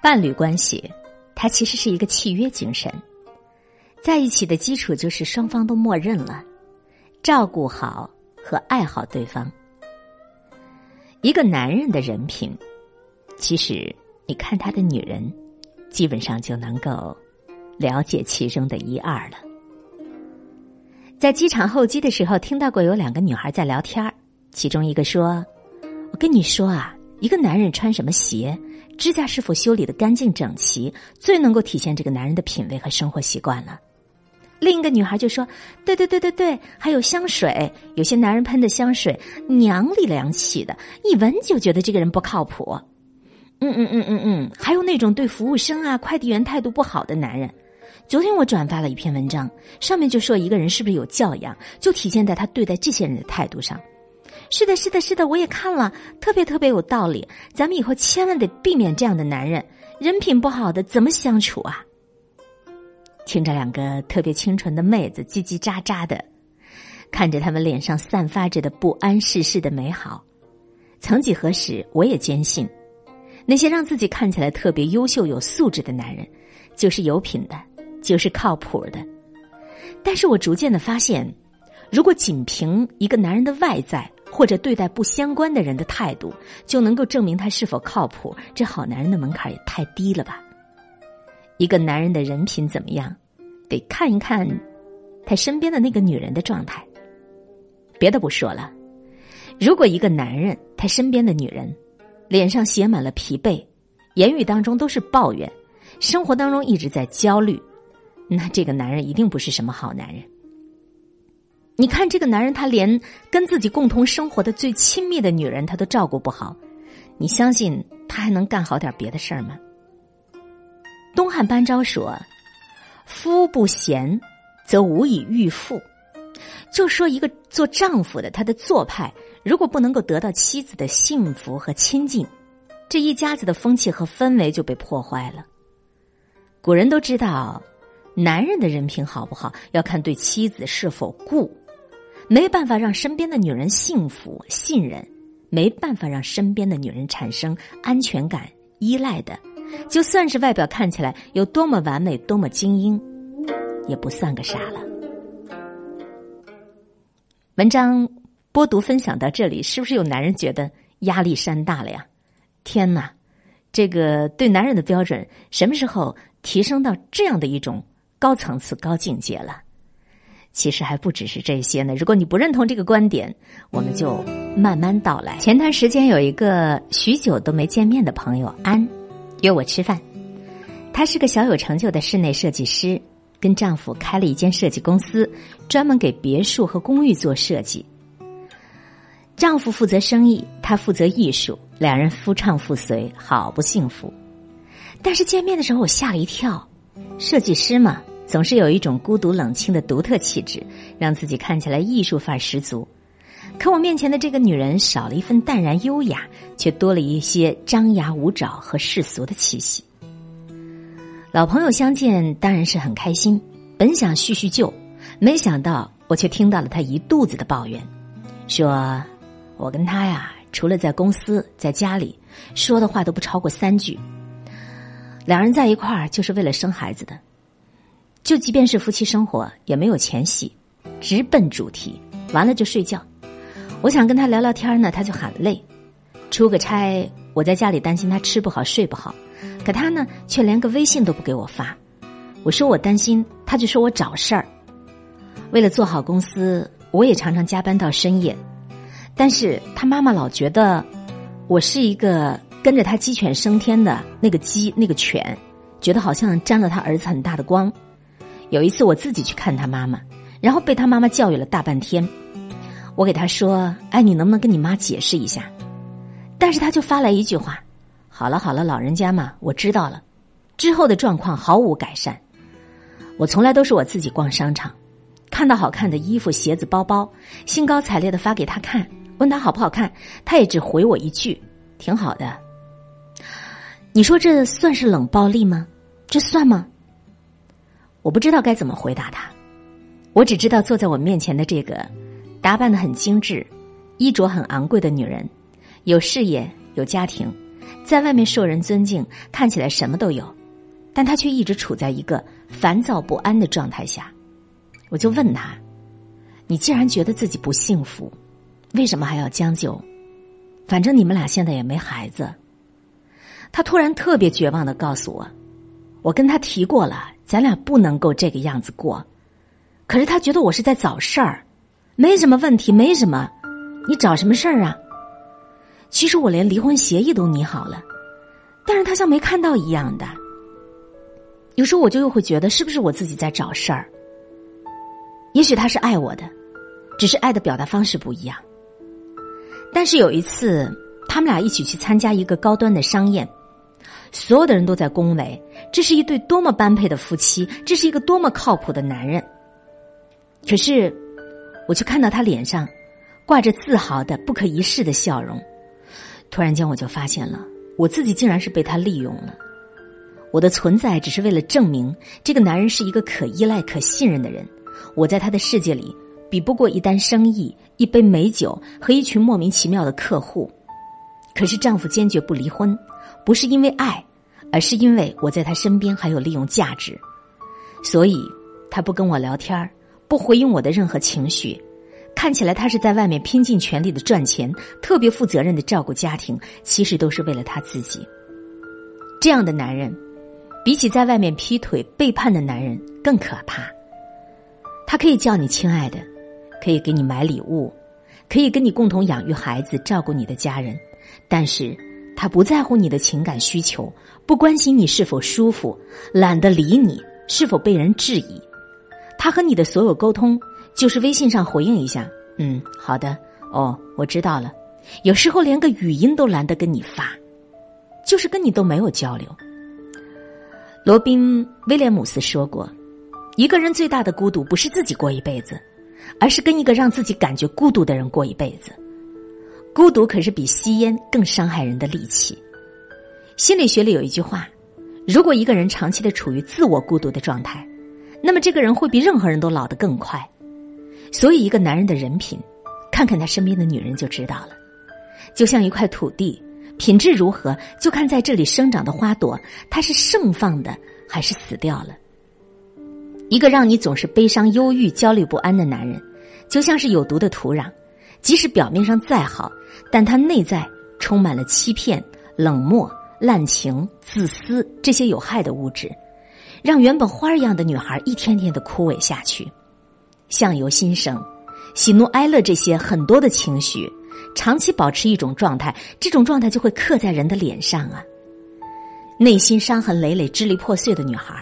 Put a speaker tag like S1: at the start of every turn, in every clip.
S1: 伴侣关系，它其实是一个契约精神，在一起的基础就是双方都默认了照顾好和爱好对方。一个男人的人品，其实你看他的女人，基本上就能够了解其中的一二了。在机场候机的时候，听到过有两个女孩在聊天其中一个说：“我跟你说啊，一个男人穿什么鞋。”指甲是否修理的干净整齐，最能够体现这个男人的品味和生活习惯了。另一个女孩就说：“对对对对对，还有香水，有些男人喷的香水娘里凉气的，一闻就觉得这个人不靠谱。”嗯嗯嗯嗯嗯，还有那种对服务生啊、快递员态度不好的男人。昨天我转发了一篇文章，上面就说一个人是不是有教养，就体现在他对待这些人的态度上。是的，是的，是的，我也看了，特别特别有道理。咱们以后千万得避免这样的男人，人品不好的怎么相处啊？听着两个特别清纯的妹子叽叽喳喳的，看着他们脸上散发着的不谙世事的美好，曾几何时，我也坚信，那些让自己看起来特别优秀、有素质的男人，就是有品的，就是靠谱的。但是我逐渐的发现，如果仅凭一个男人的外在，或者对待不相关的人的态度，就能够证明他是否靠谱？这好男人的门槛也太低了吧！一个男人的人品怎么样，得看一看他身边的那个女人的状态。别的不说了，如果一个男人他身边的女人脸上写满了疲惫，言语当中都是抱怨，生活当中一直在焦虑，那这个男人一定不是什么好男人。你看这个男人，他连跟自己共同生活的最亲密的女人，他都照顾不好，你相信他还能干好点别的事儿吗？东汉班昭说：“夫不贤，则无以御妇。”就说一个做丈夫的，他的做派如果不能够得到妻子的幸福和亲近，这一家子的风气和氛围就被破坏了。古人都知道，男人的人品好不好，要看对妻子是否顾。没办法让身边的女人幸福、信任，没办法让身边的女人产生安全感、依赖的，就算是外表看起来有多么完美、多么精英，也不算个啥了。文章播读分享到这里，是不是有男人觉得压力山大了呀？天哪，这个对男人的标准什么时候提升到这样的一种高层次、高境界了？其实还不只是这些呢。如果你不认同这个观点，我们就慢慢道来。前段时间有一个许久都没见面的朋友安约我吃饭，她是个小有成就的室内设计师，跟丈夫开了一间设计公司，专门给别墅和公寓做设计。丈夫负责生意，她负责艺术，两人夫唱妇随，好不幸福。但是见面的时候我吓了一跳，设计师嘛。总是有一种孤独冷清的独特气质，让自己看起来艺术范儿十足。可我面前的这个女人少了一份淡然优雅，却多了一些张牙舞爪和世俗的气息。老朋友相见当然是很开心，本想叙叙旧，没想到我却听到了她一肚子的抱怨，说我跟他呀，除了在公司，在家里说的话都不超过三句。两人在一块儿就是为了生孩子的。就即便是夫妻生活，也没有前戏，直奔主题，完了就睡觉。我想跟他聊聊天呢，他就喊累。出个差，我在家里担心他吃不好睡不好，可他呢却连个微信都不给我发。我说我担心，他就说我找事儿。为了做好公司，我也常常加班到深夜，但是他妈妈老觉得我是一个跟着他鸡犬升天的那个鸡那个犬，觉得好像沾了他儿子很大的光。有一次我自己去看他妈妈，然后被他妈妈教育了大半天。我给他说：“哎，你能不能跟你妈解释一下？”但是他就发来一句话：“好了好了，老人家嘛，我知道了。”之后的状况毫无改善。我从来都是我自己逛商场，看到好看的衣服、鞋子、包包，兴高采烈的发给他看，问他好不好看，他也只回我一句：“挺好的。”你说这算是冷暴力吗？这算吗？我不知道该怎么回答他，我只知道坐在我面前的这个打扮的很精致、衣着很昂贵的女人，有事业有家庭，在外面受人尊敬，看起来什么都有，但他却一直处在一个烦躁不安的状态下。我就问他：“你既然觉得自己不幸福，为什么还要将就？反正你们俩现在也没孩子。”他突然特别绝望的告诉我：“我跟他提过了，咱俩不能够这个样子过。可是他觉得我是在找事儿，没什么问题，没什么，你找什么事儿啊？其实我连离婚协议都拟好了，但是他像没看到一样的。有时候我就又会觉得，是不是我自己在找事儿？也许他是爱我的，只是爱的表达方式不一样。但是有一次，他们俩一起去参加一个高端的商宴。”所有的人都在恭维，这是一对多么般配的夫妻，这是一个多么靠谱的男人。可是，我却看到他脸上挂着自豪的不可一世的笑容。突然间，我就发现了，我自己竟然是被他利用了。我的存在只是为了证明这个男人是一个可依赖、可信任的人。我在他的世界里，比不过一单生意、一杯美酒和一群莫名其妙的客户。可是，丈夫坚决不离婚。不是因为爱，而是因为我在他身边还有利用价值，所以他不跟我聊天不回应我的任何情绪，看起来他是在外面拼尽全力的赚钱，特别负责任的照顾家庭，其实都是为了他自己。这样的男人，比起在外面劈腿背叛的男人更可怕。他可以叫你亲爱的，可以给你买礼物，可以跟你共同养育孩子，照顾你的家人，但是。他不在乎你的情感需求，不关心你是否舒服，懒得理你是否被人质疑。他和你的所有沟通，就是微信上回应一下，嗯，好的，哦，我知道了。有时候连个语音都懒得跟你发，就是跟你都没有交流。罗宾·威廉姆斯说过，一个人最大的孤独不是自己过一辈子，而是跟一个让自己感觉孤独的人过一辈子。孤独可是比吸烟更伤害人的利器。心理学里有一句话：如果一个人长期的处于自我孤独的状态，那么这个人会比任何人都老得更快。所以，一个男人的人品，看看他身边的女人就知道了。就像一块土地，品质如何，就看在这里生长的花朵，它是盛放的还是死掉了。一个让你总是悲伤、忧郁、焦虑不安的男人，就像是有毒的土壤。即使表面上再好，但他内在充满了欺骗、冷漠、滥情、自私这些有害的物质，让原本花儿一样的女孩一天天的枯萎下去。相由心生，喜怒哀乐这些很多的情绪，长期保持一种状态，这种状态就会刻在人的脸上啊。内心伤痕累累、支离破碎的女孩，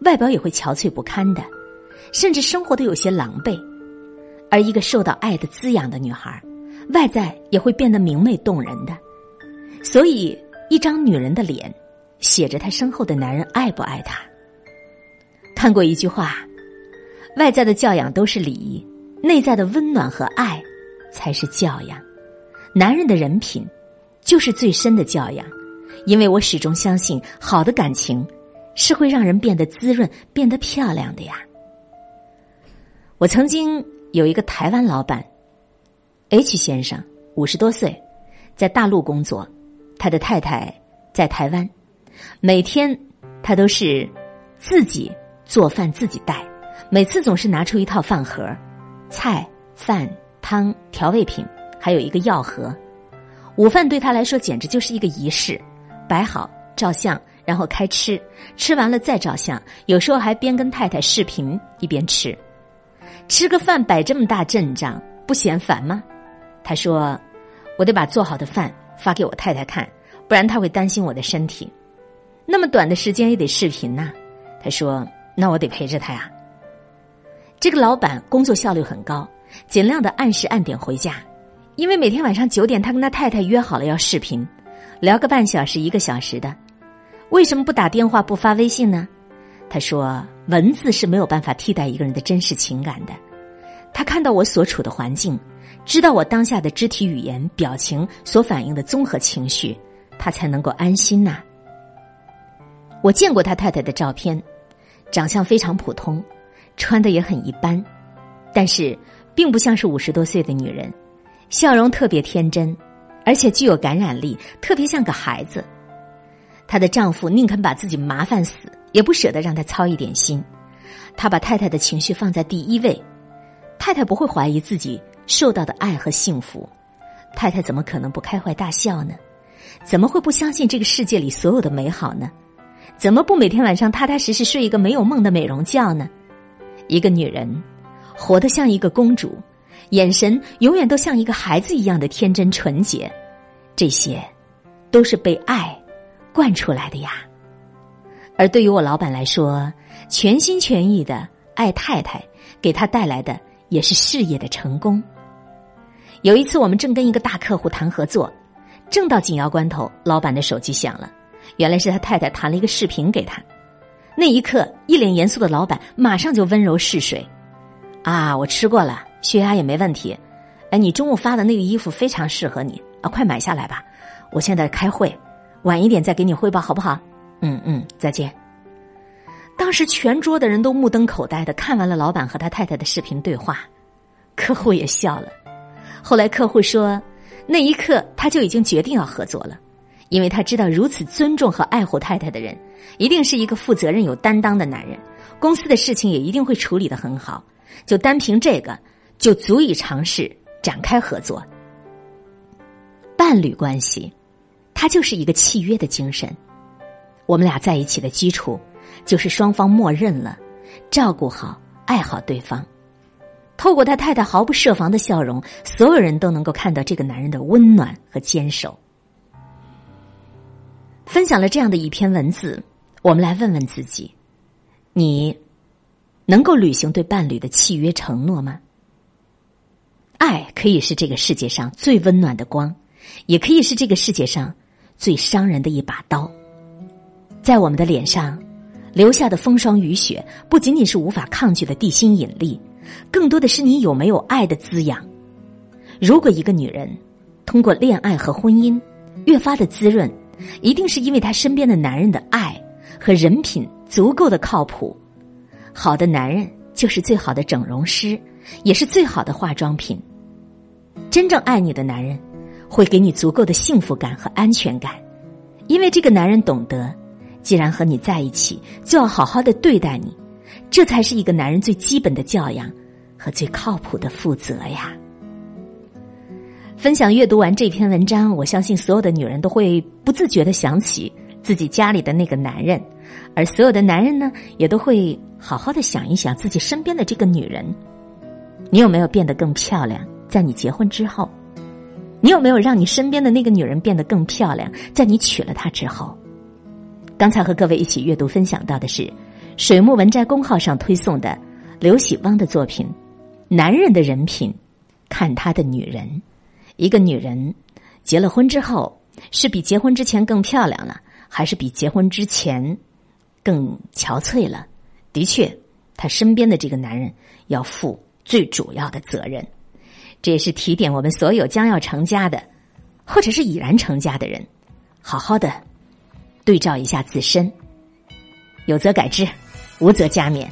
S1: 外表也会憔悴不堪的，甚至生活的有些狼狈。而一个受到爱的滋养的女孩，外在也会变得明媚动人的。所以，一张女人的脸，写着她身后的男人爱不爱她。看过一句话：外在的教养都是礼仪，内在的温暖和爱才是教养。男人的人品，就是最深的教养。因为我始终相信，好的感情是会让人变得滋润、变得漂亮的呀。我曾经。有一个台湾老板，H 先生，五十多岁，在大陆工作，他的太太在台湾，每天他都是自己做饭自己带，每次总是拿出一套饭盒，菜、饭、汤、调味品，还有一个药盒。午饭对他来说简直就是一个仪式，摆好照相，然后开吃，吃完了再照相，有时候还边跟太太视频一边吃。吃个饭摆这么大阵仗，不嫌烦吗？他说：“我得把做好的饭发给我太太看，不然她会担心我的身体。那么短的时间也得视频呐。”他说：“那我得陪着他呀。”这个老板工作效率很高，尽量的按时按点回家，因为每天晚上九点他跟他太太约好了要视频，聊个半小时一个小时的。为什么不打电话不发微信呢？他说：“文字是没有办法替代一个人的真实情感的。他看到我所处的环境，知道我当下的肢体语言、表情所反映的综合情绪，他才能够安心呐。我见过他太太的照片，长相非常普通，穿的也很一般，但是并不像是五十多岁的女人，笑容特别天真，而且具有感染力，特别像个孩子。她的丈夫宁肯把自己麻烦死，也不舍得让他操一点心。他把太太的情绪放在第一位，太太不会怀疑自己受到的爱和幸福。太太怎么可能不开怀大笑呢？怎么会不相信这个世界里所有的美好呢？怎么不每天晚上踏踏实实睡一个没有梦的美容觉呢？一个女人，活得像一个公主，眼神永远都像一个孩子一样的天真纯洁，这些，都是被爱惯出来的呀。而对于我老板来说，全心全意的爱太太，给他带来的也是事业的成功。有一次，我们正跟一个大客户谈合作，正到紧要关头，老板的手机响了，原来是他太太弹了一个视频给他。那一刻，一脸严肃的老板马上就温柔似水：“啊，我吃过了，血压也没问题。哎，你中午发的那个衣服非常适合你啊，快买下来吧。我现在开会，晚一点再给你汇报，好不好？嗯嗯，再见。”当时全桌的人都目瞪口呆的看完了老板和他太太的视频对话，客户也笑了。后来客户说，那一刻他就已经决定要合作了，因为他知道如此尊重和爱护太太的人，一定是一个负责任有担当的男人，公司的事情也一定会处理的很好。就单凭这个，就足以尝试展开合作。伴侣关系，它就是一个契约的精神。我们俩在一起的基础，就是双方默认了，照顾好、爱好对方。透过他太太毫不设防的笑容，所有人都能够看到这个男人的温暖和坚守。分享了这样的一篇文字，我们来问问自己：你能够履行对伴侣的契约承诺吗？爱可以是这个世界上最温暖的光，也可以是这个世界上最伤人的一把刀。在我们的脸上留下的风霜雨雪，不仅仅是无法抗拒的地心引力。更多的是你有没有爱的滋养。如果一个女人通过恋爱和婚姻越发的滋润，一定是因为她身边的男人的爱和人品足够的靠谱。好的男人就是最好的整容师，也是最好的化妆品。真正爱你的男人，会给你足够的幸福感和安全感，因为这个男人懂得，既然和你在一起，就要好好的对待你。这才是一个男人最基本的教养和最靠谱的负责呀！分享阅读完这篇文章，我相信所有的女人都会不自觉的想起自己家里的那个男人，而所有的男人呢，也都会好好的想一想自己身边的这个女人。你有没有变得更漂亮？在你结婚之后，你有没有让你身边的那个女人变得更漂亮？在你娶了她之后，刚才和各位一起阅读分享到的是。水木文摘公号上推送的刘喜汪的作品《男人的人品，看他的女人》。一个女人结了婚之后，是比结婚之前更漂亮了，还是比结婚之前更憔悴了？的确，她身边的这个男人要负最主要的责任。这也是提点我们所有将要成家的，或者是已然成家的人，好好的对照一下自身，有则改之。无则加勉。